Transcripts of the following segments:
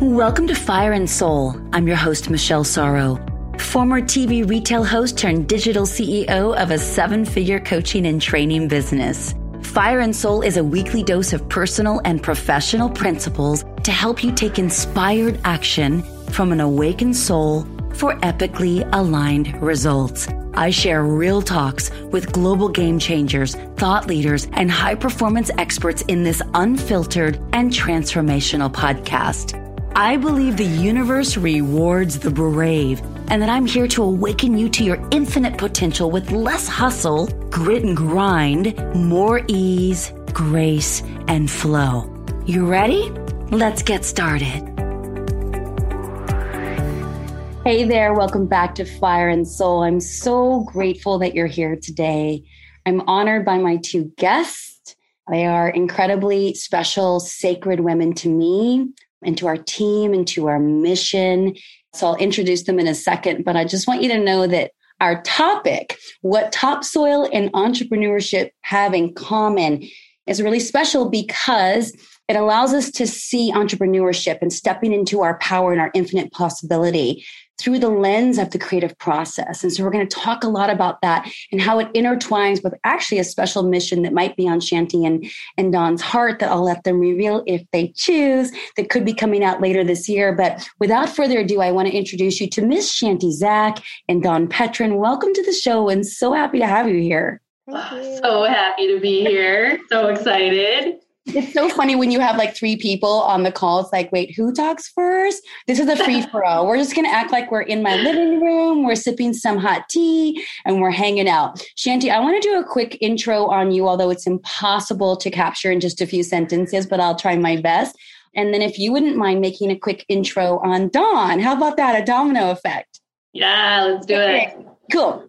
Welcome to Fire and Soul. I'm your host, Michelle Sorrow, former TV retail host turned digital CEO of a seven figure coaching and training business. Fire and Soul is a weekly dose of personal and professional principles to help you take inspired action from an awakened soul for epically aligned results. I share real talks with global game changers, thought leaders, and high performance experts in this unfiltered and transformational podcast. I believe the universe rewards the brave and that I'm here to awaken you to your infinite potential with less hustle, grit and grind, more ease, grace, and flow. You ready? Let's get started. Hey there, welcome back to Fire and Soul. I'm so grateful that you're here today. I'm honored by my two guests. They are incredibly special, sacred women to me and to our team and to our mission. So I'll introduce them in a second, but I just want you to know that our topic, what topsoil and entrepreneurship have in common, is really special because it allows us to see entrepreneurship and stepping into our power and our infinite possibility through the lens of the creative process. And so we're going to talk a lot about that and how it intertwines with actually a special mission that might be on Chanti and, and Dawn's heart that I'll let them reveal if they choose that could be coming out later this year. But without further ado, I want to introduce you to Miss Chanti Zak and Dawn Petrin. Welcome to the show and so happy to have you here. You. So happy to be here. So excited. It's so funny when you have like three people on the call. It's like, wait, who talks first? This is a free for all. We're just going to act like we're in my living room. We're sipping some hot tea and we're hanging out. Chanti, I want to do a quick intro on you, although it's impossible to capture in just a few sentences, but I'll try my best. And then if you wouldn't mind making a quick intro on Dawn, how about that? A domino effect. Yeah, let's do okay. it. Cool.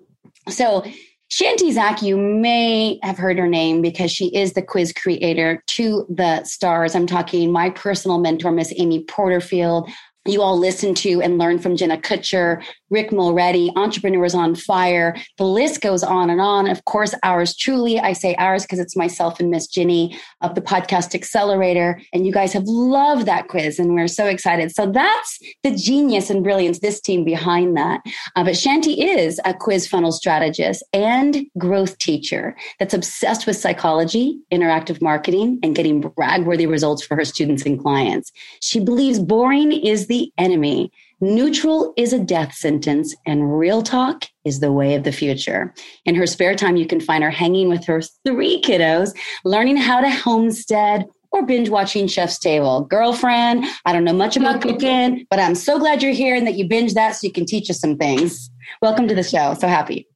So Chanti Zak, you may have heard her name because she is the quiz creator to the stars. I'm talking my personal mentor, Miss Amy Porterfield. You all listen to and learn from Jenna Kutcher, Rick Mulready, Entrepreneurs on Fire. The list goes on and on. Of course, ours truly, I say ours because it's myself and Miss Ginny of the Podcast Accelerator. And you guys have loved that quiz and we're so excited. So that's the genius and brilliance, this team behind that. Uh, but Chanti is a quiz funnel strategist and growth teacher that's obsessed with psychology, interactive marketing, and getting brag worthy results for her students and clients. She believes boring is the enemy Neutral is a death sentence, and real talk is the way of the future. In her spare time, you can find her hanging with her three kiddos, learning how to homestead or binge watching Chef's Table. Girlfriend, I don't know much about cooking, but I'm so glad you're here and that you binge that so you can teach us some things. Welcome to the show. So happy.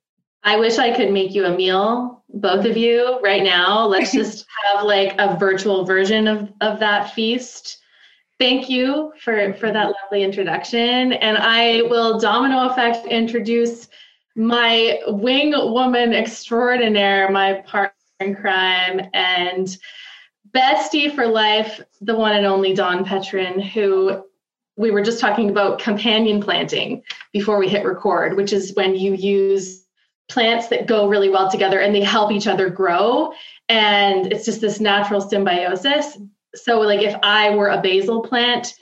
I wish I could make you a meal, both of you, right now. Let's just have like a virtual version of, of that feast Thank you for, for that lovely introduction. And I will domino effect introduce my wing woman extraordinaire, my partner in crime, and bestie for life, the one and only Dawn Petrin, who we were just talking about companion planting before we hit record, which is when you use plants that go really well together and they help each other grow. And it's just this natural symbiosis so like if I were a basil plant,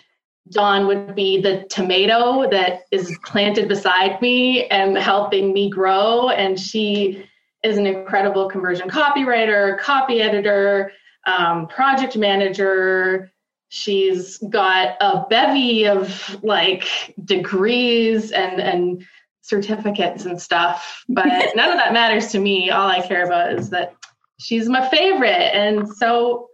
Dawn would be the tomato that is planted beside me and helping me grow. And she is an incredible conversion copywriter, copy editor, um, project manager. She's got a bevy of like degrees and and certificates and stuff. But none of that matters to me. All I care about is that she's my favorite. And so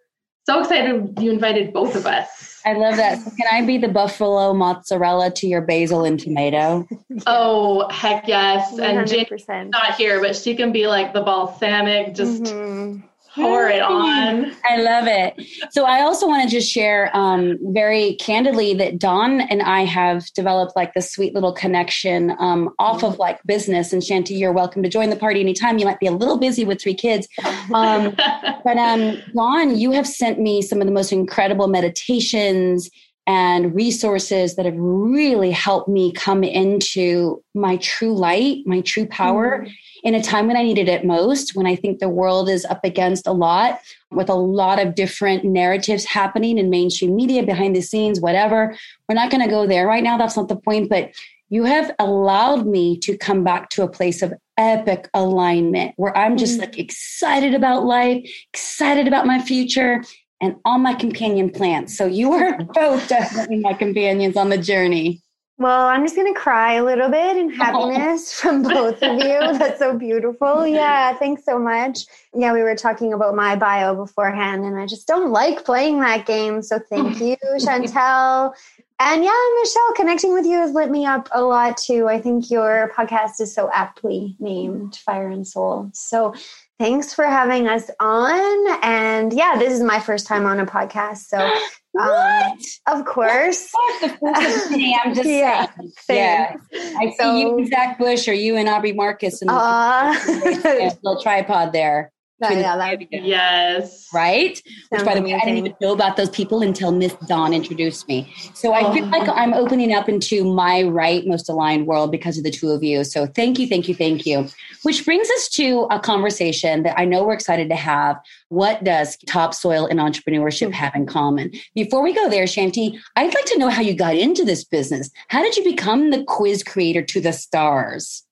so excited you invited both of us. I love that. So can I be the buffalo mozzarella to your basil and tomato? oh, heck yes. 100%. And Jane's not here, but she can be like the balsamic, just mm-hmm pour it on. I love it. So I also want to just share um, very candidly that Dawn and I have developed like this sweet little connection um, off of like business. And Shanti, you're welcome to join the party anytime. You might be a little busy with three kids. Um, but um, Dawn, you have sent me some of the most incredible meditations and resources that have really helped me come into my true light, my true power mm-hmm. in a time when I needed it most, when I think the world is up against a lot with a lot of different narratives happening in mainstream media, behind the scenes, whatever. We're not going to go there right now. That's not the point. But you have allowed me to come back to a place of epic alignment where I'm just mm-hmm. like excited about life, excited about my future, and all my companion plants. So you are both definitely my companions on the journey. Well, I'm just going to cry a little bit in oh. happiness from both of you. That's so beautiful. Yeah, thanks so much. Yeah, we were talking about my bio beforehand, and I just don't like playing that game. So thank you, Chantel. And yeah, Michelle, connecting with you has lit me up a lot too. I think your podcast is so aptly named Fire and Soul. So Thanks for having us on. And yeah, this is my first time on a podcast. So, um, of course. I'm just yeah, yeah. I see you and Zach Bush or you and Aubrey Marcus and uh, little tripod there. Yeah, yes. Right? Which, by the way, I didn't even know about those people until Miss Dawn introduced me. So I feel like oh. I'm opening up into my right, most aligned world because of the two of you. So thank you, thank you, thank you. Which brings us to a conversation that I know we're excited to have. What does topsoil and entrepreneurship have in common? Before we go there, Chanti, I'd like to know how you got into this business. How did you become the quiz creator to the stars?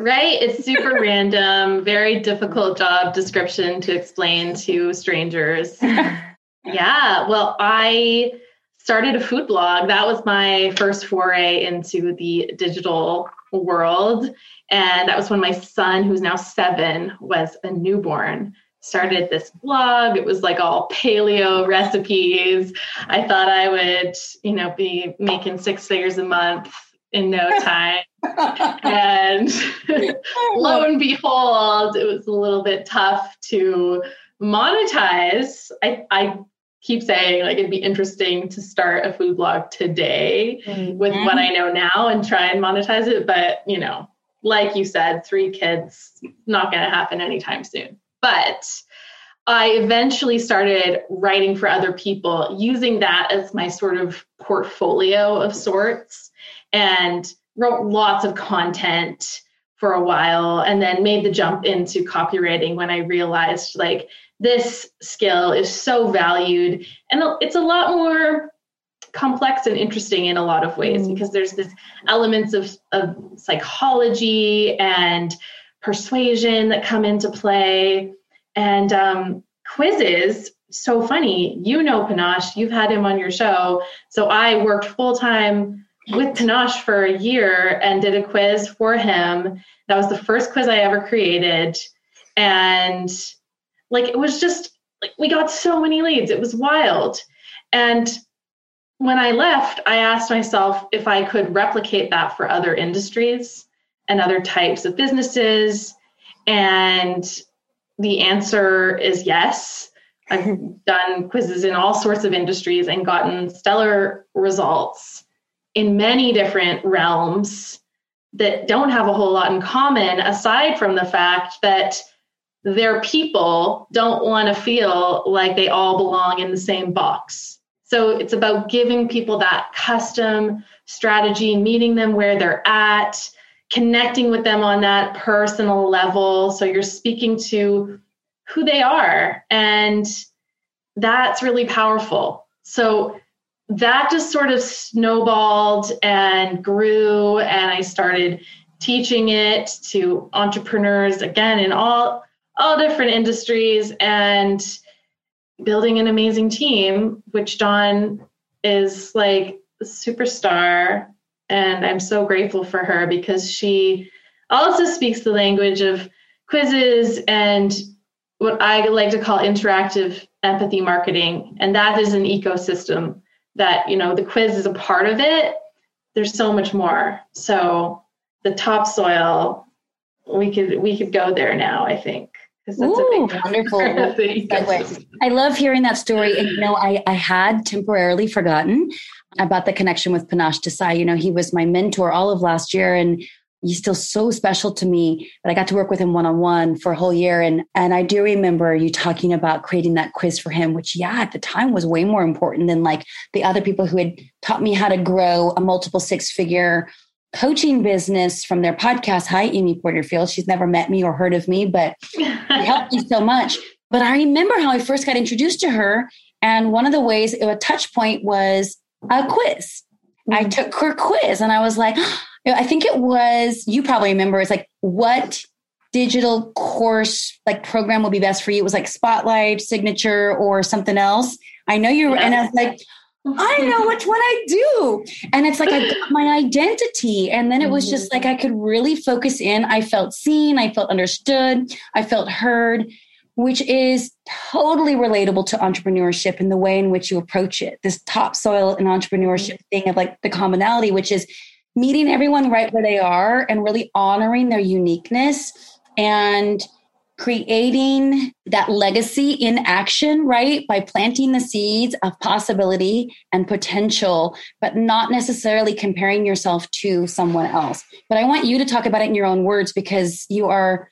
Right? It's super random, very difficult job description to explain to strangers. yeah. Well, I started a food blog. That was my first foray into the digital world. And that was when my son, who's now seven, was a newborn started this blog. It was like all paleo recipes. I thought I would, you know, be making six figures a month in no time. and lo and behold, it was a little bit tough to monetize. I, I keep saying like it'd be interesting to start a food blog today mm-hmm. with what I know now and try and monetize it. But you know, like you said, three kids, not going to happen anytime soon. But I eventually started writing for other people, using that as my sort of portfolio of sorts and wrote lots of content for a while and then made the jump into copywriting when I realized like this skill is so valued. And it's a lot more complex and interesting in a lot of ways mm. because there's this elements of, of psychology and persuasion that come into play. And um, quizzes so funny. You know panache. You've had him on your show. So i worked full-time with Panache for a year and did a quiz for him. That was the first quiz I ever created. And like it was just like we got so many leads. It was wild. And when I left, I asked myself if I could replicate that for other industries and other types of businesses. And the answer is yes. I've done quizzes in all sorts of industries and gotten stellar results in many different realms that don't have a whole lot in common aside from the fact that their people don't want to feel like they all belong in the same box. So it's about giving people that custom strategy, meeting them where they're at, connecting with them on that personal level. So you're speaking to who they are. And that's really powerful. So that just sort of snowballed and grew and i started teaching it to entrepreneurs again in all all different industries and building an amazing team which dawn is like a superstar and i'm so grateful for her because she also speaks the language of quizzes and what i like to call interactive empathy marketing and that is an ecosystem that you know the quiz is a part of it. There's so much more. So the topsoil we could we could go there now i think because that's Ooh, a wonderful. Thing i love hearing that story and you know I, I had temporarily forgotten about the connection with panache desai. You know he was my mentor all of last year and he's still so special to me but I got to work with him one on one for a whole year. And, and I do remember you talking about creating that quiz for him, which, yeah, at the time was way more important than like the other people who had taught me how to grow a multiple six figure coaching business from their podcast. Hi, Amy Porterfield. She's never met me or heard of me, but it helped me so much. But I remember how I first got introduced to her. And one of the ways, a touch point was a quiz. Mm-hmm. I took her quiz and I was like, I think it was, you probably remember, it's like, what digital course like program will be best for you? It was like Spotlight, Signature, or something else. I know you were, yeah. and I was like, I know which one I do. And it's like I got my identity. And then it was just mm-hmm. like I could really focus in. I felt seen, I felt understood, I felt heard, which is totally relatable to entrepreneurship and the way in which you approach it. This topsoil in entrepreneurship mm-hmm. thing of like the commonality, which is meeting everyone right where they are and really honoring their uniqueness and creating that legacy in action, right? By planting the seeds of possibility and potential, but not necessarily comparing yourself to someone else. But I want you to talk about it in your own words because you are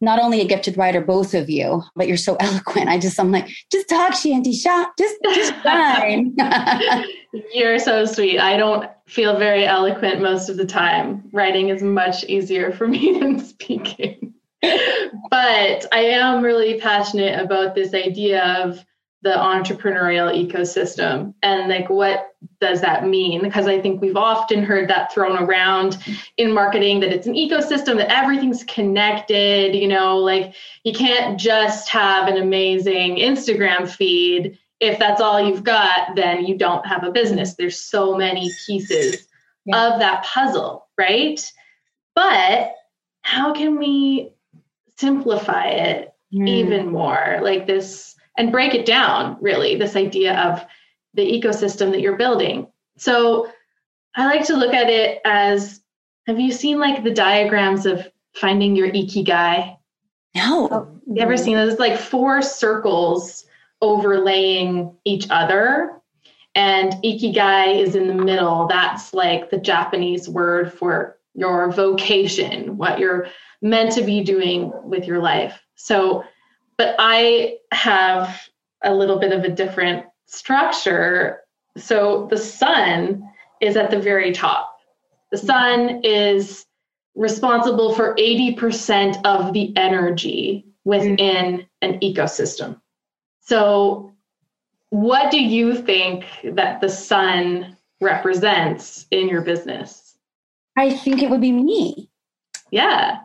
not only a gifted writer, both of you, but you're so eloquent. I just, I'm like, just talk, Chanti, shop, just, just fine. you're so sweet. I don't feel very eloquent most of the time. Writing is much easier for me than speaking but I am really passionate about this idea of the entrepreneurial ecosystem. And like what does that mean? Because i think we've often heard that thrown around in marketing that it's an ecosystem that everything's connected you know like you can't just have an amazing instagram feed. If that's all you've got then you don't have a business. There's so many pieces yeah. of that puzzle right? But how can we simplify it mm. even more? Like this and break it down really this idea of the ecosystem that you're building. So i like to look at it as have you seen like the diagrams of finding your ikigai? No. Oh, you ever seen those like four circles overlaying each other? And ikigai is in the middle. That's like the japanese word for your vocation what you're meant to be doing with your life. So, but I have a little bit of a different structure. So the sun is at the very top. The sun is responsible for 80% of the energy within an ecosystem. So, what do you think that the sun represents in your business? I think it would be me. Yeah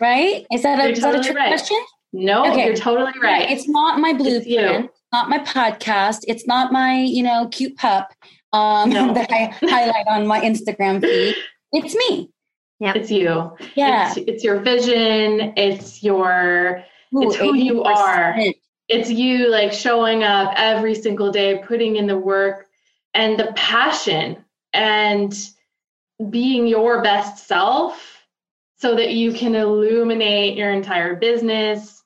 right? Is that a, is that a trick right. question? No, okay. you're totally right. It's not my blueprint, not my podcast. It's not my, you know, cute pup um, no. that I highlight on my Instagram feed. It's me. Yeah, it's you. Yeah, it's, it's your vision. It's your. Ooh, it's who 80%. you are. It's you like showing up every single day, putting in the work and the passion and being your best self so that you can illuminate your entire business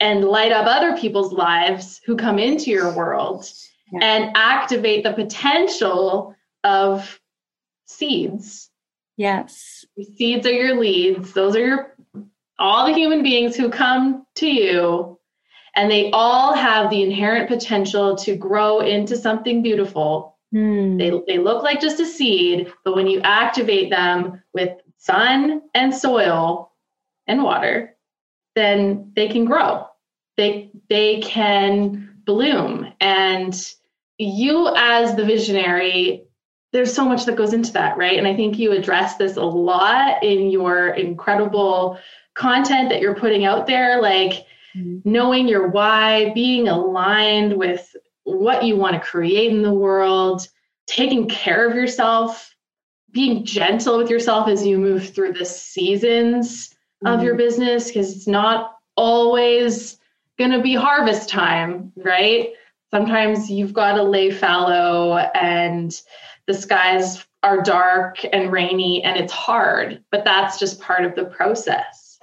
and light up other people's lives who come into your world yeah. and activate the potential of seeds. Yes. Seeds are your leads. Those are your all the human beings who come to you and they all have the inherent potential to grow into something beautiful. Hmm. They, they look like just a seed, but when you activate them with sun and soil and water, then they can grow. They they can bloom. And you as the visionary, there's so much that goes into that, right? And I think you address this a lot in your incredible content that you're putting out there, like mm-hmm. knowing your why, being aligned with what you want to create in the world, taking care of yourself being gentle with yourself as you move through the seasons mm-hmm. of your business because it's not always going to be harvest time, right? Sometimes you've got to lay fallow and the skies are dark and rainy and it's hard, but that's just part of the process.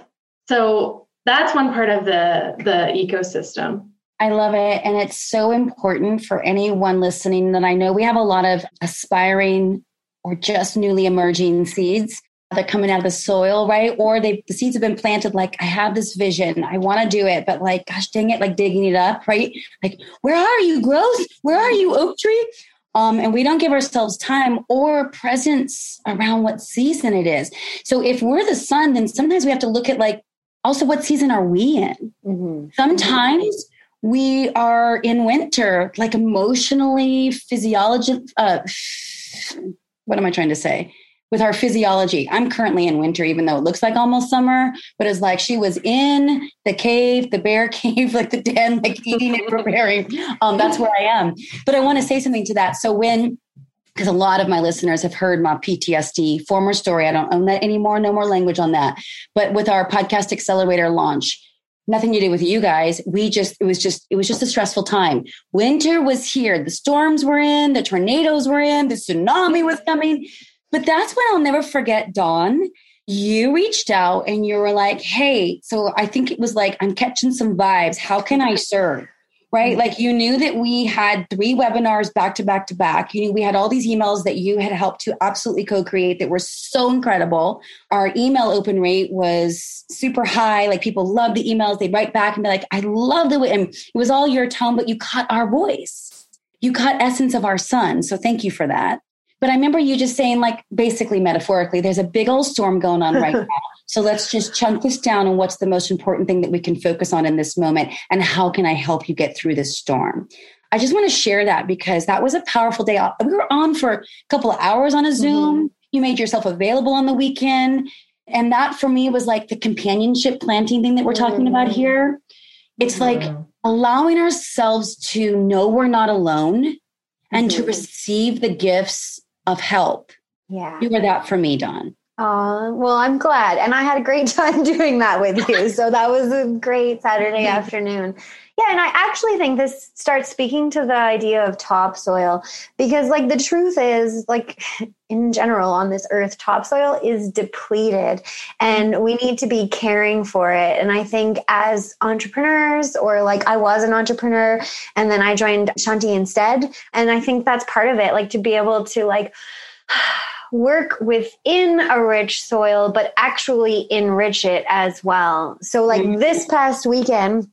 So that's one part of the the ecosystem. I love it. And it's so important for anyone listening that I know we have a lot of aspiring or just newly emerging seeds. They're coming out of the soil, right? Or they the seeds have been planted like I have this vision, I want to do it, but like gosh dang it, like digging it up, right? Like where are you, growth? Where are you, oak tree? Um, and we don't give ourselves time or presence around what season it is. So if we're the sun, then sometimes we have to look at like also what season are we in? Mm-hmm. Sometimes we are in winter, like emotionally, physiology. Uh, what am I trying to say? With our physiology. I'm currently in winter, even though it looks like almost summer, but it's like she was in the cave, the bear cave, like the den, like eating and preparing. Um, that's where I am. But I want to say something to that. So when because a lot of my listeners have heard my PTSD former story. I don't own that anymore. No more language on that. But with our podcast accelerator launch, nothing to do with you guys. We just, it was just, it was just a stressful time. Winter was here. The storms were in, the tornadoes were in, the tsunami was coming. But that's when I'll never forget, Dawn. You reached out and you were like, hey, so I think it was like, I'm catching some vibes. How can I serve? Right? Mm-hmm. Like you knew that we had three webinars back to back to back. You knew we had all these emails that you had helped to absolutely co create that were so incredible. Our email open rate was super high. Like people loved the emails. They'd write back and be like, I love the way, and it was all your tone, but you caught our voice. You caught essence of our son. So thank you for that. But I remember you just saying, like, basically metaphorically, there's a big old storm going on right now. So let's just chunk this down and what's the most important thing that we can focus on in this moment? And how can I help you get through this storm? I just want to share that because that was a powerful day. We were on for a couple of hours on a Zoom. Mm-hmm. You made yourself available on the weekend. And that for me was like the companionship planting thing that we're talking mm-hmm. about here. It's mm-hmm. like allowing ourselves to know we're not alone and to mm-hmm. receive the gifts of help. Yeah. You were that for me, Dawn. Oh, well, I'm glad. And I had a great time doing that with you. So that was a great Saturday afternoon. Yeah, and I actually think this starts speaking to the idea of topsoil because, like, the truth is, like, in general on this earth, topsoil is depleted and we need to be caring for it. And I think as entrepreneurs, or like I was an entrepreneur and then I joined Chanti instead, and I think that's part of it, like, to be able to, like, work within a rich soil, but actually enrich it as well. So, like mm-hmm. this past weekend,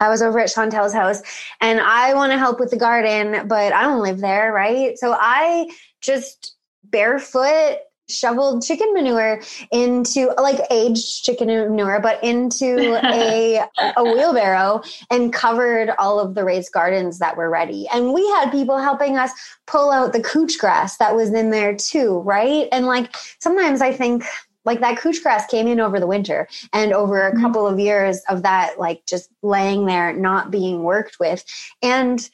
I was over at Chantel's house and I want to help with the garden, but I don't live there, right? So I just barefoot shoveled chicken manure into like aged chicken manure but into a a wheelbarrow and covered all of the raised gardens that were ready. And we had people helping us pull out the couch grass that was in there too right? And like sometimes i think like that couch grass came in over the winter and over a mm-hmm. couple of years of that like just laying there not being worked with. And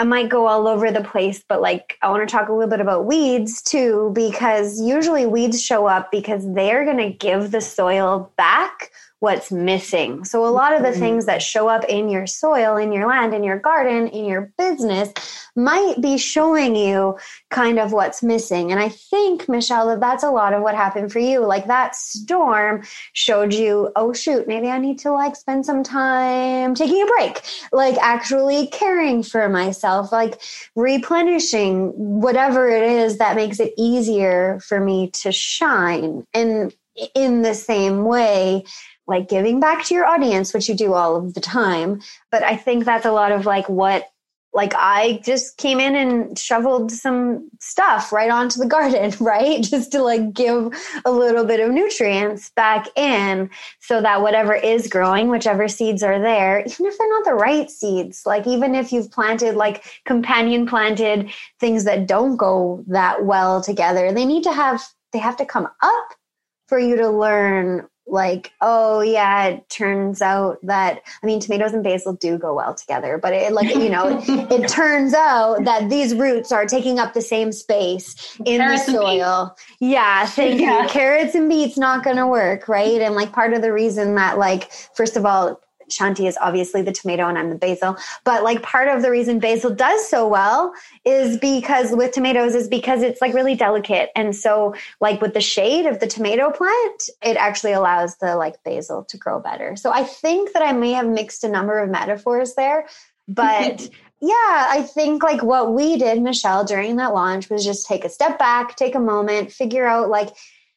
I might go all over the place, but like I want to talk a little bit about weeds too, because usually weeds show up because they're going to give the soil back what's missing. So, a lot of the mm-hmm. things that show up in your soil, in your land, in your garden, in your business might be showing you kind of what's missing. And I think, Michelle, that that's a lot of what happened for you. Like that storm showed you, oh, shoot, maybe I need to like spend some time taking a break, like actually caring for myself, like replenishing whatever it is that makes it easier for me to shine. And in the same way, like giving back to your audience, which you do all of the time. But I think that's a lot of like what like I just came in and shoveled some stuff right onto the garden, right? Just to like give a little bit of nutrients back in so that whatever is growing, whichever seeds are there, even if they're not the right seeds, like even if you've planted like companion planted things that don't go that well together, they need to have, they have to come up for you to learn like, oh yeah, it turns out that I mean tomatoes and basil do go well together, but it like you know, it, it, turns out that these roots are taking up the same space in Carrots the soil. Yeah, thank yeah. you. Carrots and beets not gonna work, right? And like part of the reason that like first of all Chanti is obviously the tomato and I'm the basil. But like part of the reason basil does so well is because with tomatoes is because it's like really delicate. And so like with the shade of the tomato plant, it actually allows the like basil to grow better. So I think that I may have mixed a number of metaphors there, but yeah, I think like what we did, Michelle, during that launch was just take a step back, take a moment, figure out like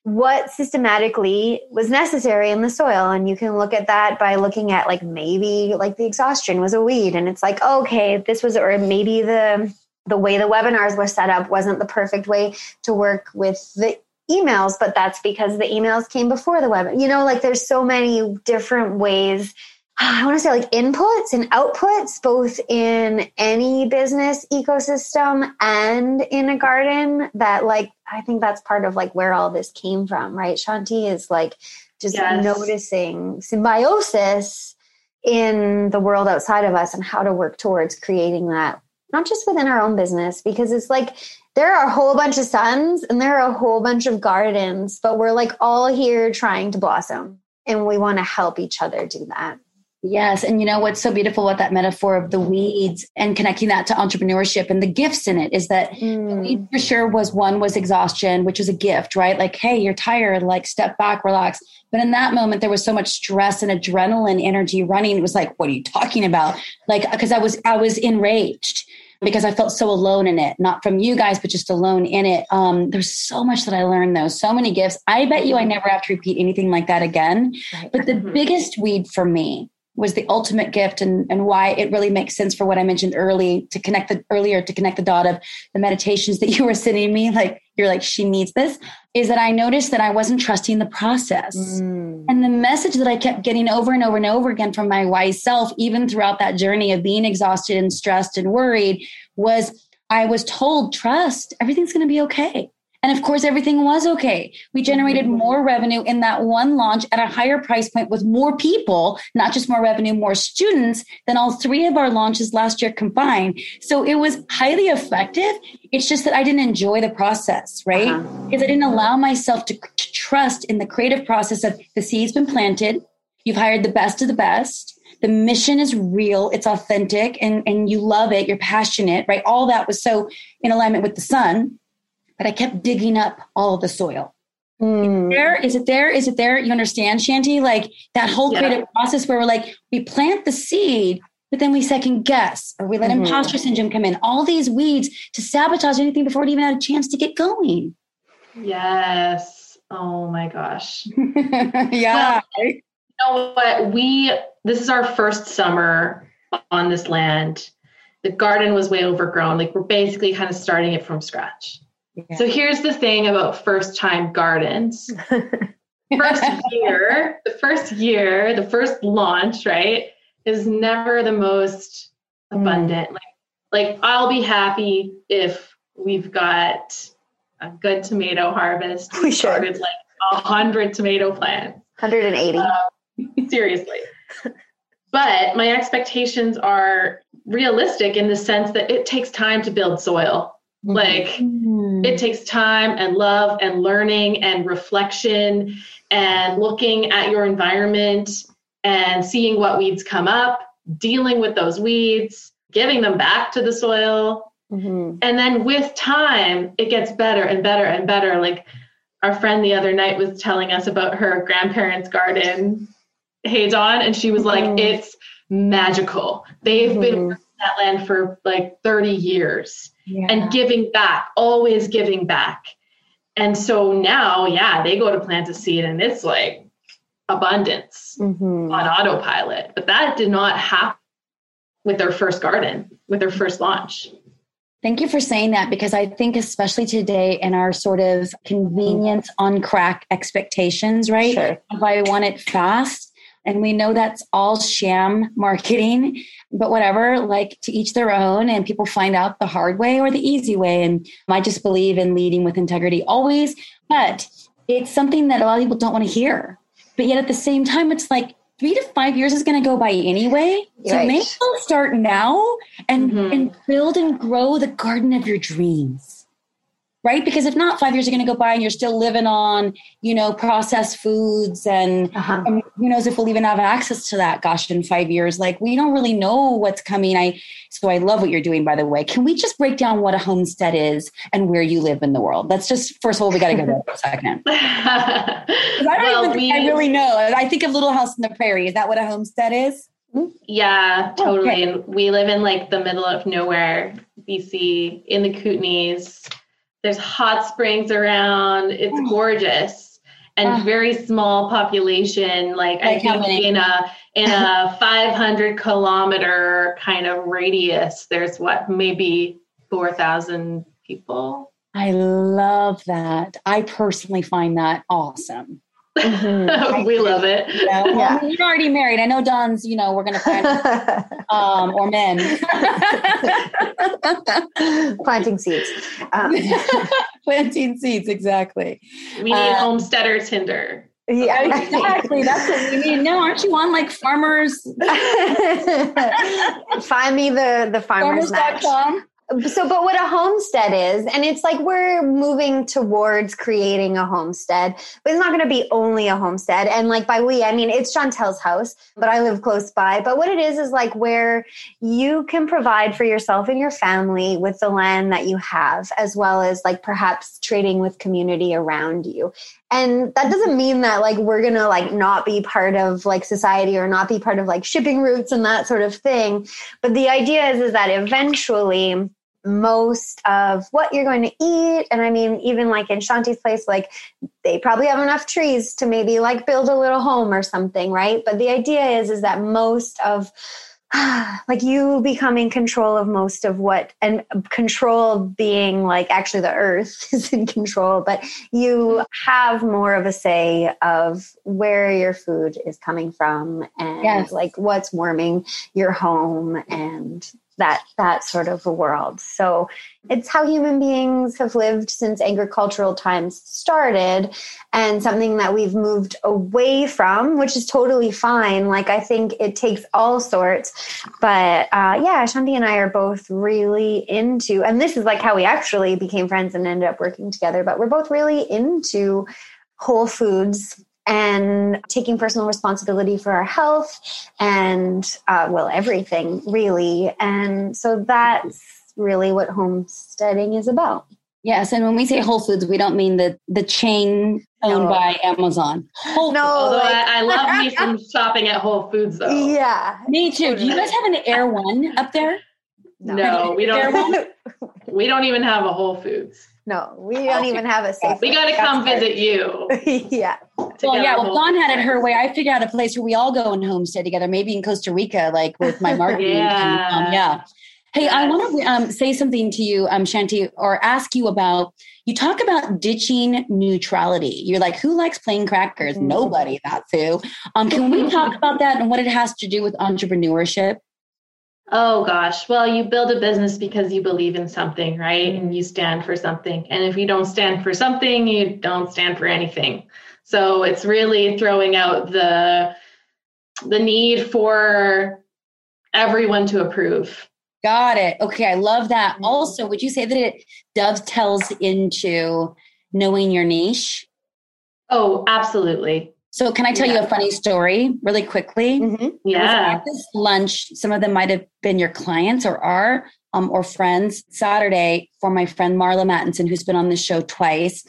what systematically was necessary in the soil. And you can look at that by looking at like maybe like the exhaustion was a weed. And it's like okay this was or maybe the the way the webinars were set up wasn't the perfect way to work with the emails but that's because the emails came before the web you know like there's so many different ways I want to say like inputs and outputs, both in any business ecosystem and in a garden that like, I think that's part of like where all this came from, right? Chanti is like just yes. noticing symbiosis in the world outside of us and how to work towards creating that, not just within our own business, because it's like there are a whole bunch of suns and there are a whole bunch of gardens, but we're like all here trying to blossom and we want to help each other do that. Yes. And you know what's so beautiful about that metaphor of the weeds and connecting that to entrepreneurship and the gifts in it is that mm. for sure was one was exhaustion, which is a gift, right? Like, hey, you're tired, like step back, relax. But in that moment, there was so much stress and adrenaline energy running. It was like, what are you talking about? Like, because I was, I was enraged because I felt so alone in it, not from you guys, but just alone in it. Um, there's so much that I learned though, so many gifts. I bet you I never have to repeat anything like that again. Right. But the mm-hmm. biggest weed for me was the ultimate gift and, and why it really makes sense for what I mentioned early to connect the earlier to connect the dot of the meditations that you were sending me. Like you're like, she needs this, is that I noticed that I wasn't trusting the process. Mm. And the message that I kept getting over and over and over again from my wise self, even throughout that journey of being exhausted and stressed and worried, was I was told, trust, everything's going to be okay. And of course, everything was okay. We generated mm-hmm. more revenue in that one launch at a higher price point with more people, not just more revenue, more students than all three of our launches last year combined. So it was highly effective. It's just that I didn't enjoy the process, right? Uh-huh. Because I didn't allow myself to, to trust in the creative process of the seed's been planted. You've hired the best of the best the mission is real it's authentic and and you love it you're passionate right all that was so in alignment with the sun but I kept digging up all the soil. Mm. There is it there? Is it there? You understand, Chanti? Like that whole yeah. creative process where we're like, we plant the seed, but then we second guess or we let mm-hmm. imposter syndrome come in. All these weeds to sabotage anything before it even had a chance to get going. Yes. Oh my gosh. yeah. Well, you know what? We this is our first summer on this land. The garden was way overgrown. Like we're basically kind of starting it from scratch. So here's the thing about first time gardens. first year, the first year, the first launch, right, is never the most mm. abundant. Like, like I'll be happy if we've got a good tomato harvest. We, we started like a hundred tomato plants. 180. Um, seriously. but my expectations are realistic in the sense that it takes time to build soil. Mm-hmm. Like mm-hmm. It takes time and love and learning and reflection and looking at your environment and seeing what weeds come up, dealing with those weeds, giving them back to the soil. Mm-hmm. And then with time, it gets better and better and better. Like our friend the other night was telling us about her grandparents' garden. Hey, Dawn. And she was like, mm-hmm. it's magical. They've been mm-hmm. that land for like 30 years yeah. and giving back, always giving back. And so now, yeah, they go to plant a seed and it's like abundance mm-hmm. on autopilot. But that did not happen with their first garden, with their first launch. Thank you for saying that because I think, especially today, in our sort of convenience on crack expectations, right? Sure. If I want it fast, and we know that's all sham marketing, but whatever, like to each their own. And people find out the hard way or the easy way. And I just believe in leading with integrity always. But it's something that a lot of people don't want to hear. But yet at the same time, it's like three to five years is going to go by anyway. So right. maybe start now and, mm-hmm. and build and grow the garden of your dreams right? Because if not, five years are going to go by and you're still living on, you know, processed foods and, uh-huh. and, who knows if we'll even have access to that. Gosh, in five years, like we don't really know what's coming. I so I love what you're doing. By the way, can we just break down what a homestead is and where you live in the world? That's just first of all, we got to go there for a second. I don't well, even think we, I really know. I think of Little House in the Prairie. Is that what a homestead is? Yeah, totally. Okay. And we live in like the middle of nowhere, BC, in the Kootenays there's hot springs around. It's gorgeous. and uh, very small population. Like, like I think in a in a 500 kilometer kind of radius, there's what maybe 4,000 people. I love that. I personally find that awesome. Mm-hmm. we love it. You know? well, yeah. you're already married. I know Dawn's, you know, we're going to find, um, or men. Planting seeds. Um. Planting seeds, exactly. We need uh, homesteader Tinder. Yeah, exactly. That's what we need. No, aren't you on like farmers? Find me the the farmers. Farmers.com so but what a homestead is and it's like we're moving towards creating a homestead but it's not going to be only a homestead. And like by we i mean it's chantel's house but i live close by. But what it is is like where you can provide for yourself and your family with the land that you have as well as like perhaps trading with community around you. And that doesn't mm-hmm. mean that like we're gonna like not be part of like society or not be part of like shipping routes and that sort of thing. But the idea is is that eventually most of what you're going to eat and i mean even like in chanti's place like they probably have enough trees to maybe like build a little home or something right but the idea is is that most of like you become in control of most of what and control being like actually the earth is in control but you have more of a say of where your food is coming from and yes. like what's warming your home and that that sort of a world. So it's how human beings have lived since agricultural times started and something that we've moved away from, which is totally fine. Like I think it takes all sorts. But uh, yeah, Chanti and I are both really into, and this is like how we actually became friends and ended up working together, but we're both really into whole foods and taking personal responsibility for our health and uh, well everything really. And so that's really what homesteading is about. Yes and when we say whole foods we don't mean the the chain owned no. by amazon. Whole no although like, I, I, love me some shopping at whole foods though. Yeah. Me too. Do you guys have an Erewhon up there? No, no we don't. We don't even have a whole foods no, we don't okay. even have a safe. We got to come visit you. yeah. Well, yeah. Well, Dawn had it her way. I figured out a place where we all go and homestead together. Maybe in Costa Rica, like with my marketing. yeah. And, um, yeah. Hey, yes. I want to um, say something to you, um, Chanti, or ask you about. You talk about ditching neutrality. You're like, who likes plain crackers? Mm-hmm. Nobody. That's who. Um, can we talk about that and what it has to do with entrepreneurship? Oh gosh. Well, you build a business because you believe in something, right? And you stand for something. And if you don't stand for something, you don't stand for anything. So it's really throwing out the the need for everyone to approve. Got it. Okay, I love that. Mm-hmm. Also, would you say that it dovetails into knowing your niche? Oh, absolutely. So, can I tell yeah. you a funny story really quickly? Mm-hmm. Yeah. At this lunch, some of them might have been your clients or are um, or friends. Saturday for my friend Marla Mattenson, who's been on this show twice.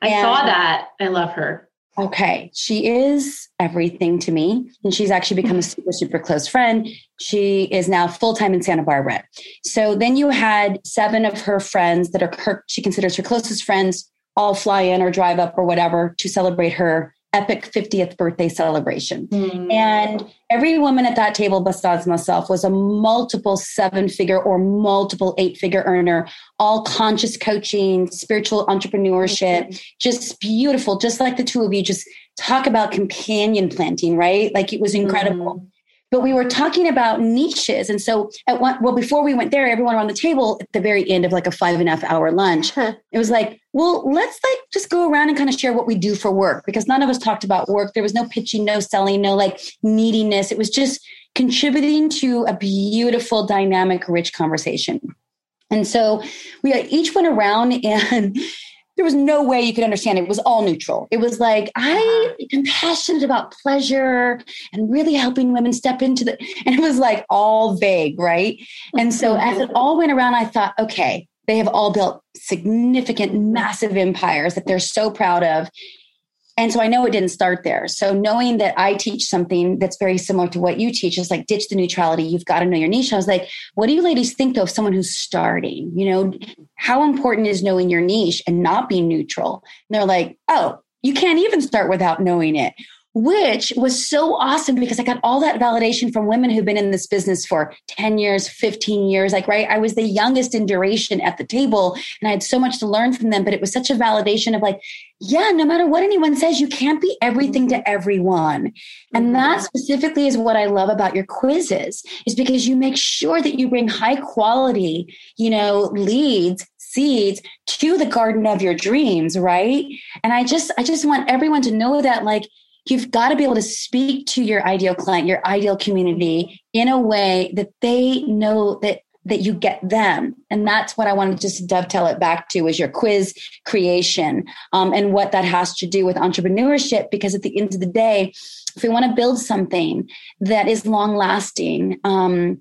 I and, saw that. I love her. Okay, she is everything to me, and she's actually become a super super close friend. She is now full time in Santa Barbara. So then you had seven of her friends that are her. She considers her closest friends all fly in or drive up or whatever to celebrate her epic 50th birthday celebration. Mm. And every woman at that table, besides myself, was a multiple seven figure or multiple eight figure earner, all conscious coaching, spiritual entrepreneurship, mm-hmm. just beautiful, just like the two of you, just talk about companion planting, right? Like it was incredible. Mm but we were talking about niches. And so at one, well, before we went there, everyone around the table at the very end of like a five and a half hour lunch, it was like, well, let's like just go around and kind of share what we do for work because none of us talked about work. There was no pitching, no selling, no like neediness. It was just contributing to a beautiful, dynamic, rich conversation. And so we uh, each went around and there was no way you could understand it. It was all neutral. It was like, I uh-huh. am passionate about pleasure and really helping women step into the, and it was like all vague, right? And so as it all went around, I thought, okay, they have all built significant, massive empires that they're so proud of. And so I know it didn't start there. So knowing that I teach something that's very similar to what you teach is like ditch the neutrality. You've got to know your niche. I was like, what do you ladies think though of someone who's starting? You know, how important is knowing your niche and not being neutral? And they're like, oh, You can't even start without knowing it which was so awesome because I got all that validation from women who've been in this business for 10 years, 15 years. Like, right, I was the youngest in duration at the table and I had so much to learn from them. But it was such a validation of like, yeah, no matter what anyone says, you can't be everything to everyone. And mm-hmm. that specifically is what I love about your quizzes, is because you make sure that you bring high quality, you know, leads seeds to the garden of your dreams right and i just i just want everyone to know that like you've got to be able to speak to your ideal client, your ideal community in a way that they know that that you get them. And that's what i want to just dovetail it back to is your quiz creation um, and what that has to do with entrepreneurship because at the end of the day if we want to build something that is long lasting um,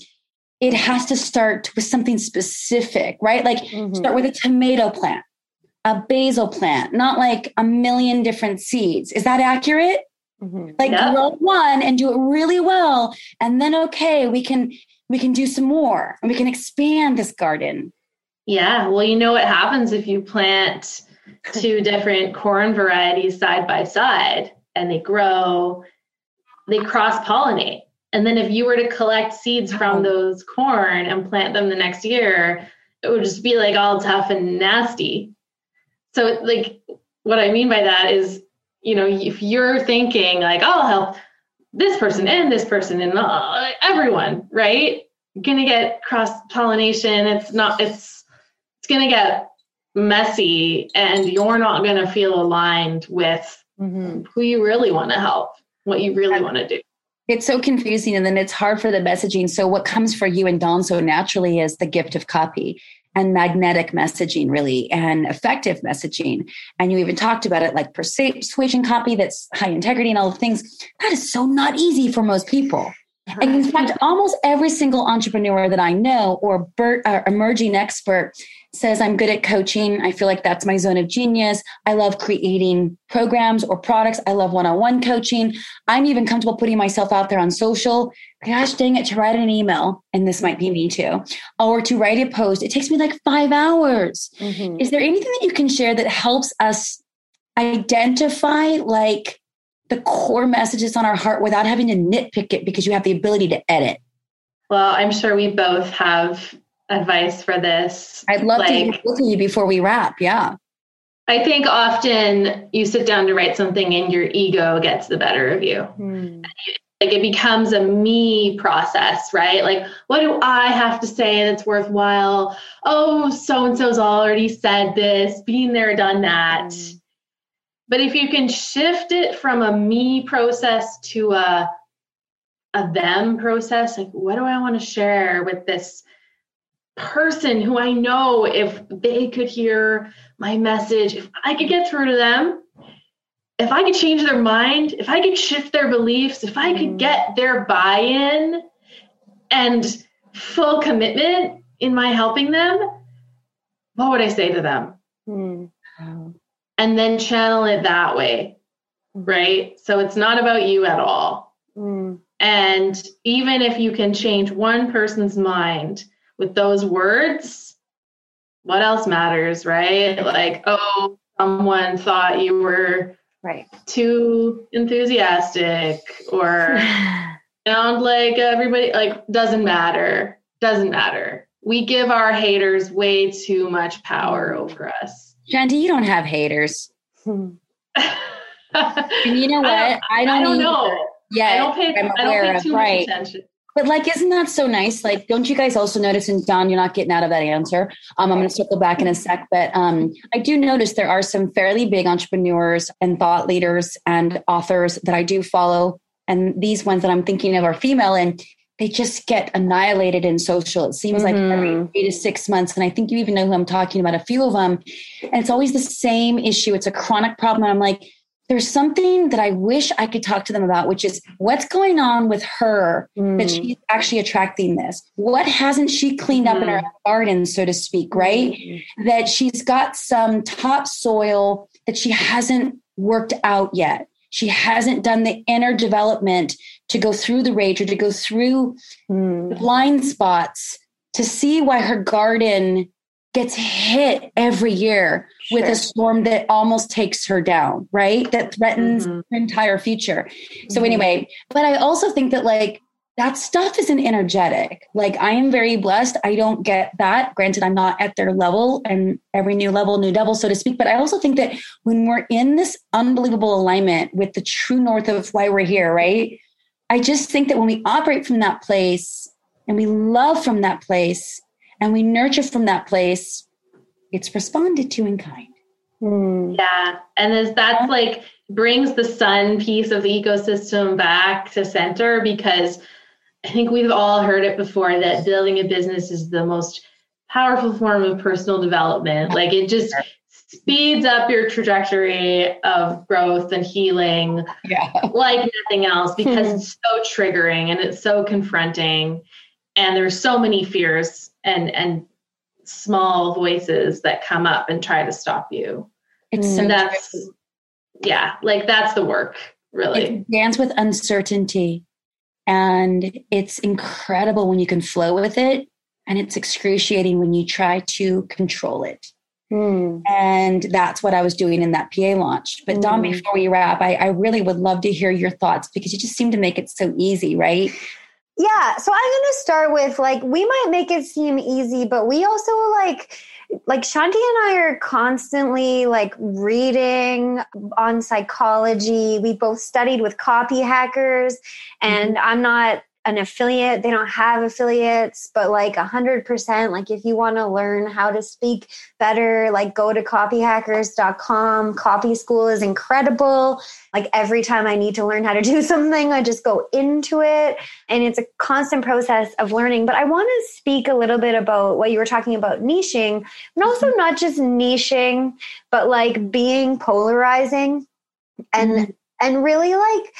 it has to start with something specific right? Like mm-hmm. start with a tomato plant a basil plant not like a million different seeds. Is that accurate Mm-hmm. Like grow one and do it really well. And then okay, we can we can do some more and we can expand this garden. Yeah. Well, you know what happens if you plant two different corn varieties side by side and they grow, they cross pollinate. And then if you were to collect seeds from those corn and plant them the next year, it would just be like all tough and nasty. So, like, what I mean by that is you know, if you're thinking like, oh, I'll help this person and this person and uh, everyone, right? You're gonna get cross pollination. It's not. It's it's gonna get messy, and you're not gonna feel aligned with mm-hmm. who you really want to help, what you really want to do. It's so confusing, and then it's hard for the messaging. So, what comes for you and Dawn so naturally is the gift of copy and magnetic messaging, really, and effective messaging. And you even talked about it like persuasion copy that's high integrity and all the things. That is so not easy for most people. And in fact, almost every single entrepreneur that I know or uh, emerging expert says, I'm good at coaching. I feel like that's my zone of genius. I love creating programs or products. I love one on one coaching. I'm even comfortable putting myself out there on social. Gosh dang it, to write an email, and this might be me too, or to write a post. It takes me like five hours. Mm-hmm. Is there anything that you can share that helps us identify like the core messages on our heart without having to nitpick it because you have the ability to edit? Well, I'm sure we both have advice for this. I'd love like, to hear both of you before we wrap. Yeah. I think often you sit down to write something and your ego gets the better of you. Hmm. Like it becomes a me process, right? Like, what do I have to say that's worthwhile? Oh, so and so's already said this, been there, done that. Hmm. But if you can shift it from a me process to a a them process, like what do I want to share with this person who I know if they could hear my message, if I could get through to them, if I could change their mind, if I could shift their beliefs, if I could mm. get their buy in and full commitment in my helping them, what would I say to them? Mm. And then channel it that way, right? So it's not about you at all. Mm. And even if you can change one person's mind, with those words, what else matters, right? Like, oh, someone thought you were right too enthusiastic or sound like everybody like doesn't matter. Doesn't matter. We give our haters way too much power over us. Chanti, you don't have haters. and you know what? I don't, I don't, I don't know. Yeah, I don't pay, I'm aware I don't pay too of, right. much attention. But like, isn't that so nice? Like, don't you guys also notice? And Dawn, you're not getting out of that answer. Um, I'm going to circle back in a sec, but um, I do notice there are some fairly big entrepreneurs and thought leaders and authors that I do follow, and these ones that I'm thinking of are female, and they just get annihilated in social. It seems mm-hmm. like every three to six months, and I think you even know who I'm talking about. A few of them, and it's always the same issue. It's a chronic problem. And I'm like there's something that I wish I could talk to them about, which is what's going on with her mm. that she's actually attracting this. What hasn't she cleaned mm. up in her mm. garden, so to speak, right? Mm. That she's got some topsoil that she hasn't worked out yet. She hasn't done the inner development to go through the rage or to go through mm. blind spots to see why her garden gets hit every year sure. with a storm that almost takes her down, right? That threatens mm-hmm. her entire future. So, mm-hmm. anyway, but I also think that like that stuff isn't energetic. Like I am very blessed. I don't get that. Granted, I'm not at their level and every new level, new devil, so to speak. But I also think that when we're in this unbelievable alignment with the true north of why we're here, right? I just think that when we operate from that place and we love from that place and we nurture from that place, it's responded to in kind. Mm. Yeah. And as that's like brings the sun piece of the ecosystem back to center because I think we've all heard it before that building a business is the most powerful form of personal development. Like it just speeds up your trajectory of growth and healing yeah. like nothing else because it's so triggering and it's so confronting and there's so many fears and and small voices that come up and try to stop you. It's so that's true. yeah, like that's the work, really. It dance with uncertainty and it's incredible when you can flow with it. And it's excruciating when you try to control it. Mm. And that's what I was doing in that PA launch. But mm. Dawn, hmm. before we wrap, I, I really would love to hear your thoughts because you just seem to make it so easy, right? Yeah. So I'm going to start with like, we might make it seem easy, but we also like, like Chanti and I are constantly like reading on psychology. We both studied with copy hackers, and mm-hmm. I'm not an affiliate. They don't have affiliates, but like a hundred percent, like if you want to learn how to speak better, like go to copyhackers.com. Copy school is incredible. Like every time I need to learn how to do something, I just go into it. And it's a constant process of learning. But I want to speak a little bit about what you were talking about niching, and also mm-hmm. not just niching, but like being polarizing and mm-hmm. and really like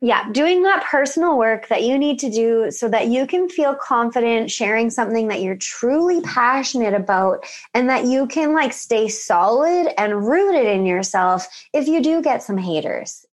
yeah, doing that personal work that you need to do so that you can feel confident sharing something that you're truly passionate about and that you can like stay solid and rooted in yourself if you do get some haters.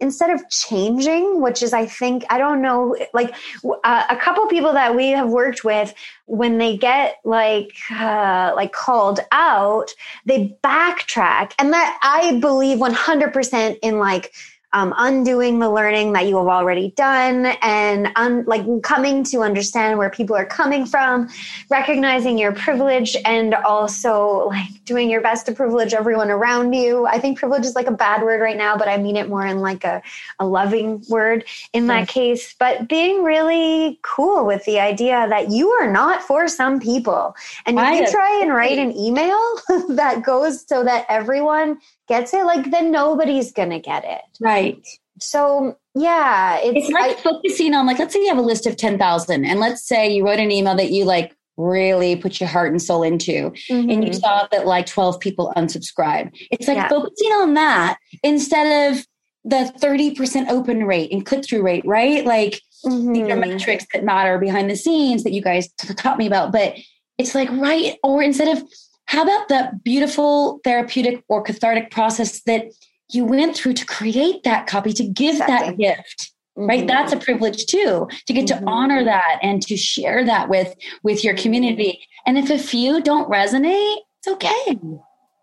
Instead of changing, which is, I think, I don't know, like uh, a couple people that we have worked with, when they get like uh, like called out, they backtrack, and that I believe 100% in like um, undoing the learning that you have already done and un- like coming to understand where people are coming from recognizing your privilege and also like doing your best to privilege everyone around you. I think privilege is like a bad word right now but i mean it more in like a, a loving word in that case. But being really cool with the idea that you are not for some people. And if you try and write an email that goes so that everyone gets it, like then nobody's gonna get it. Right. So yeah, it's, it's like I, focusing on like let's say you have a list of ten thousand, and let's say you wrote an email that you like really put your heart and soul into, mm-hmm. and you mm-hmm. saw that like twelve people unsubscribe. It's like yeah. focusing on that instead of the 30% open rate and click through rate, right? Like mm-hmm. these are mm-hmm. metrics that matter behind the scenes that you guys taught me about. But it's like, right. Or instead of how about that beautiful therapeutic or cathartic process that you went through to create that copy, to give that gift? Mm-hmm. Right? That's a privilege too, to get mm-hmm. to honor that and to share that with with your community. And if a few don't resonate, it's okay.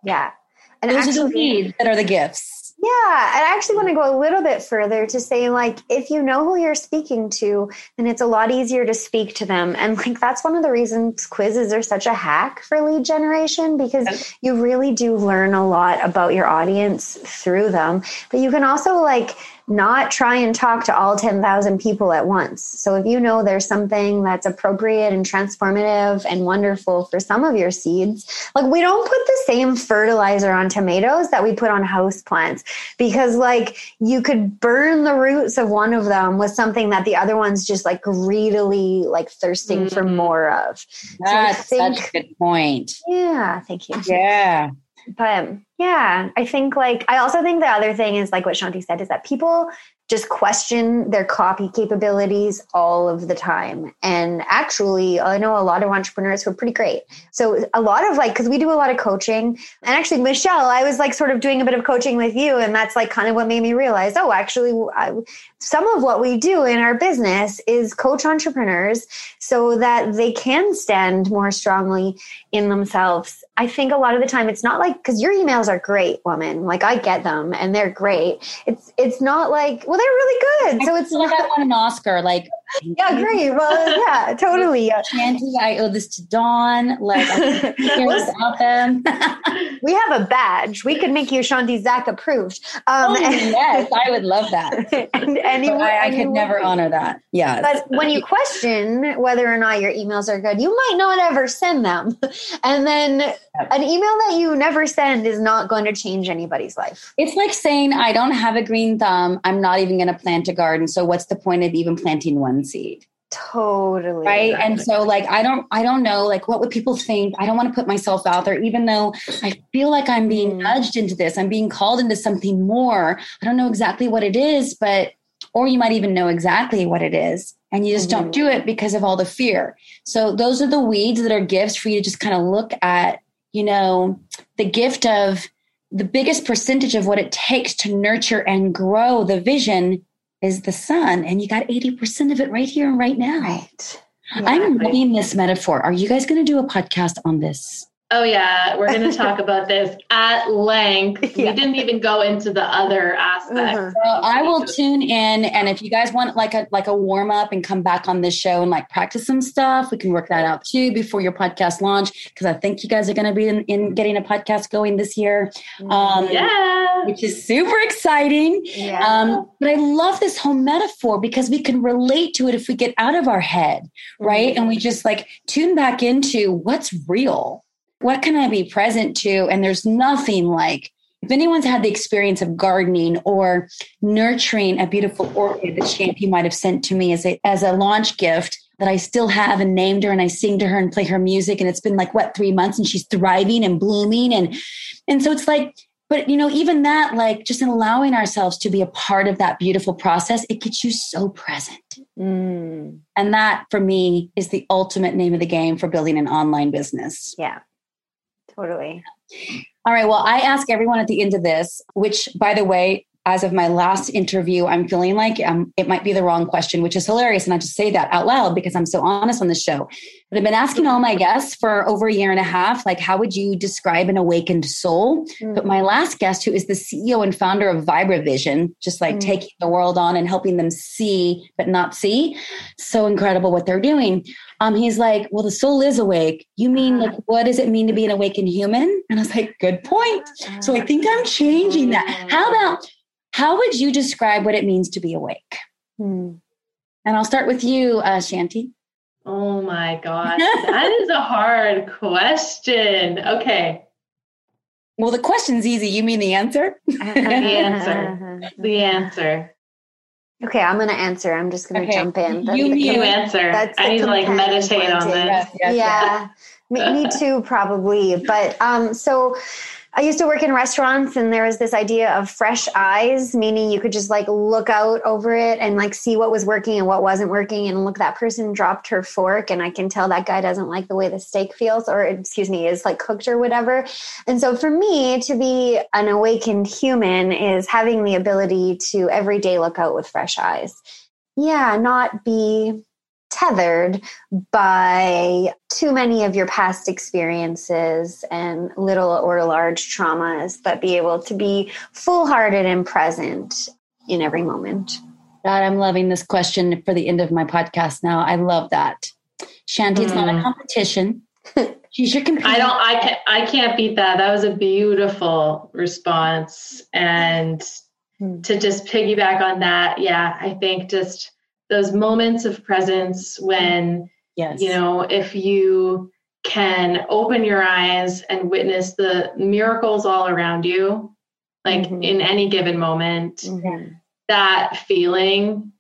Yeah. And those actually, are the weeds that are the gifts. Yeah, I actually want to go a little bit further to say, like, if you know who you're speaking to, then it's a lot easier to speak to them. And, like, that's one of the reasons quizzes are such a hack for lead generation because you really do learn a lot about your audience through them. But you can also, like, not try and talk to all 10,000 people at once. So if you know there's something that's appropriate and transformative and wonderful for some of your seeds, like we don't put the same fertilizer on tomatoes that we put on house plants because like you could burn the roots of one of them with something that the other one's just like greedily like thirsting mm-hmm. for more of. That's so think, such a good point. Yeah, thank you. Yeah. But Yeah, I think like I also think the other thing is like what Chanti said is that people just question their copy capabilities all of the time. And actually, I know a lot of entrepreneurs who are pretty great. So, a lot of like, because we do a lot of coaching. And actually, Michelle, I was like sort of doing a bit of coaching with you. And that's like kind of what made me realize oh, actually, I, some of what we do in our business is coach entrepreneurs so that they can stand more strongly in themselves. I think a lot of the time it's not like because your emails are great, woman. Like I get them and they're great. It's it's not like well, they're really good. So it's like I won an Oscar. Like yeah, great. Well, yeah, totally. Chanti, I owe this to Dawn. Like without them. we have a badge. We could make you Chanti Zak approved. Um, oh, yes, I would love that. and, I could never honor that. Yeah. But when you question whether or not your emails are good, you might not ever send them. And then an email that you never send is not going to change anybody's life. It's like saying, I don't have a green thumb. I'm not even going to plant a garden. So what's the point of even planting one seed? Totally. Right. And so like I don't I don't know like what would people think? I don't want to put myself out there, even though I feel like I'm being mm. nudged into this. I'm being called into something more. I don't know exactly what it is, but or you might even know exactly what it is and you just mm-hmm. don't do it because of all the fear. So those are the weeds that are gifts for you to just kind of look at, you know, the gift of the biggest percentage of what it takes to nurture and grow the vision is the sun. And you got 80% of it right here and right now. Right. Yeah, I'm loving this metaphor. Are you guys going to do a podcast on this? Oh yeah, we're going to talk about this at length. Yeah. We didn't even go into the other aspects. Uh-huh. So I will tune in, and if you guys want like a like a warm up and come back on this show and like practice some stuff, we can work that out too before your podcast launch. Because I think you guys are going to be in, in, getting a podcast going this year. Um, yeah, which is super exciting. Yeah. Um, but I love this whole metaphor because we can relate to it if we get out of our head, right? Mm-hmm. And we just like tune back into what's real what can I be present to? And there's nothing like if anyone's had the experience of gardening or nurturing a beautiful orchid that Chanti might have sent to me as a as a launch gift that I still have and named her and I sing to her and play her music. And it's been like what three months and she's thriving and blooming. And and so it's like but you know even that like just in allowing ourselves to be a part of that beautiful process it gets you so present. Mm. and that for me is the ultimate name of the game for building an online business. Yeah Totally. All right. Well, I ask everyone at the end of this, which, by the way, as of my last interview, I'm feeling like um, it might be the wrong question, which is hilarious. And I just say that out loud because I'm so honest on the show. But I've been asking all my guests for over a year and a half, like, how would you describe an awakened soul? Mm. But my last guest, who is the CEO and founder of VibraVision, just like mm. taking the world on and helping them see, but not see. So incredible what they're doing. Um, he's like, well, the soul is awake. You mean like, what does it mean to be an awakened human? And I was like, good point. So I think I'm changing that. How about how would you describe what it means to be awake? Hmm. And I'll start with you, uh, Chanti. Oh my God. that is a hard question. Okay. Well, the question's easy. You mean the answer? the answer. The answer. Okay, I'm going to answer. I'm just going to okay. jump in. That's you need to answer. That's I need to like meditate on this. Yes, yes, yeah, yes. Me, too, probably. But um, so I used to work in restaurants and there was this idea of fresh eyes, meaning you could just like look out over it and like see what was working and what wasn't working. And look, that person dropped her fork and I can tell that guy doesn't like the way the steak feels or, excuse me, is like cooked or whatever. And so for me to be an awakened human is having the ability to every day look out with fresh eyes. Yeah, not be tethered by too many of your past experiences and little or large traumas, but be able to be full hearted and present in every moment. God, I'm loving this question for the end of my podcast now. I love that. Chanti, it's mm. not a mm. competition. She's your companion. I don't I can't I can't beat that. That was a beautiful response. And mm. to just piggyback on that, yeah, I think just those moments of presence when yes. you know if you can open your eyes and witness the miracles all around you like mm-hmm. in any given moment mm-hmm. that feeling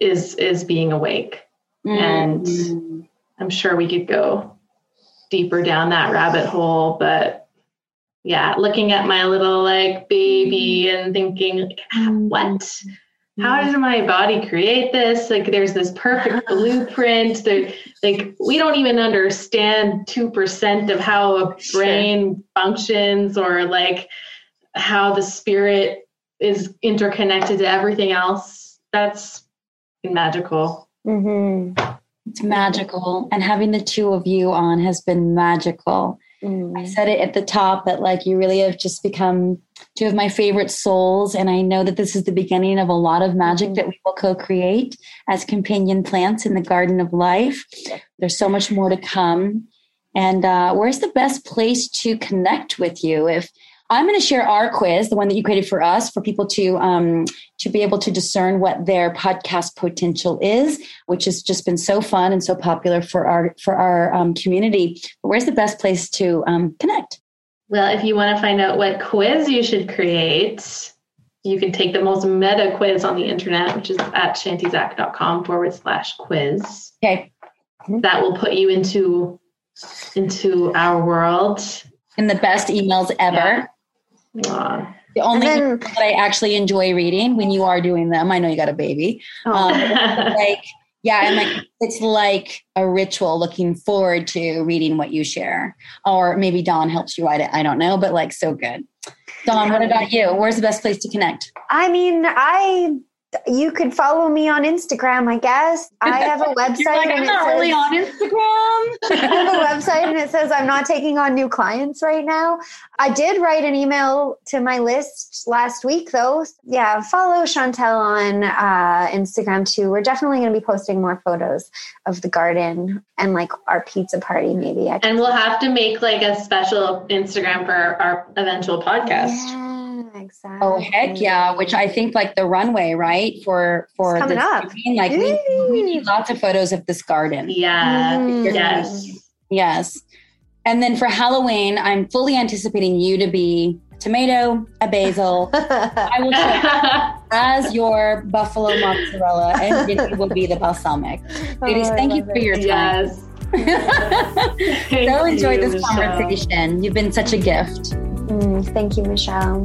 is is being awake mm-hmm. and i'm sure we could go deeper down that rabbit hole but yeah, looking at my little like baby and thinking, what? How did my body create this? Like, there's this perfect blueprint. There, like, we don't even understand two percent of how a brain sure. functions, or like how the spirit is interconnected to everything else. That's magical. Mm-hmm. It's magical, and having the two of you on has been magical. Mm. I said it at the top that like you really have just become two of my favorite souls. And I know that this is the beginning of a lot of magic mm. that we will co create as companion plants in the garden of life. There's so much more to come. And uh, where's the best place to connect with you? If I'm going to share our quiz, the one that you created for us, for people to um, to be able to discern what their podcast potential is, which has just been so fun and so popular for our for our um, community. But where's the best place to um, connect? Well, if you want to find out what quiz you should create, you can take the most meta quiz on the internet, which is at chantizak.com forward slash quiz. Okay. That will put you into into our world. In the best emails ever. Yeah. Wow. The only then, that I actually enjoy reading when you are doing them, I know you got a baby. Oh. Um, like, yeah, and like it's like a ritual. Looking forward to reading what you share, or maybe Dawn helps you write it. I don't know, but like so good. Dawn, what about you? Where's the best place to connect? I mean, I you could follow me on Instagram, I guess. I have a website. like, I'm not says, really on Instagram. I have a website and it says I'm not taking on new clients right now. I did write an email to my list last week, though. Yeah, follow Chantel on uh, Instagram too. We're definitely going to be posting more photos of the garden and like our pizza party, maybe. and we'll have to make like a special Instagram for our eventual podcast. Yeah exactly. Oh heck yeah! Which I think like the runway, right? For for it's coming up. like we, we, need lots of photos of this garden. Yeah. Mm. Yes. Yes. And then for Halloween, I'm fully anticipating you to be tomato, a basil. I will as your buffalo mozzarella, and Jenny will be the balsamic. Ladies, oh, thank you for your time. Yes. so enjoyed this Michelle. conversation. You've been such a gift. Mm, thank you, Michelle.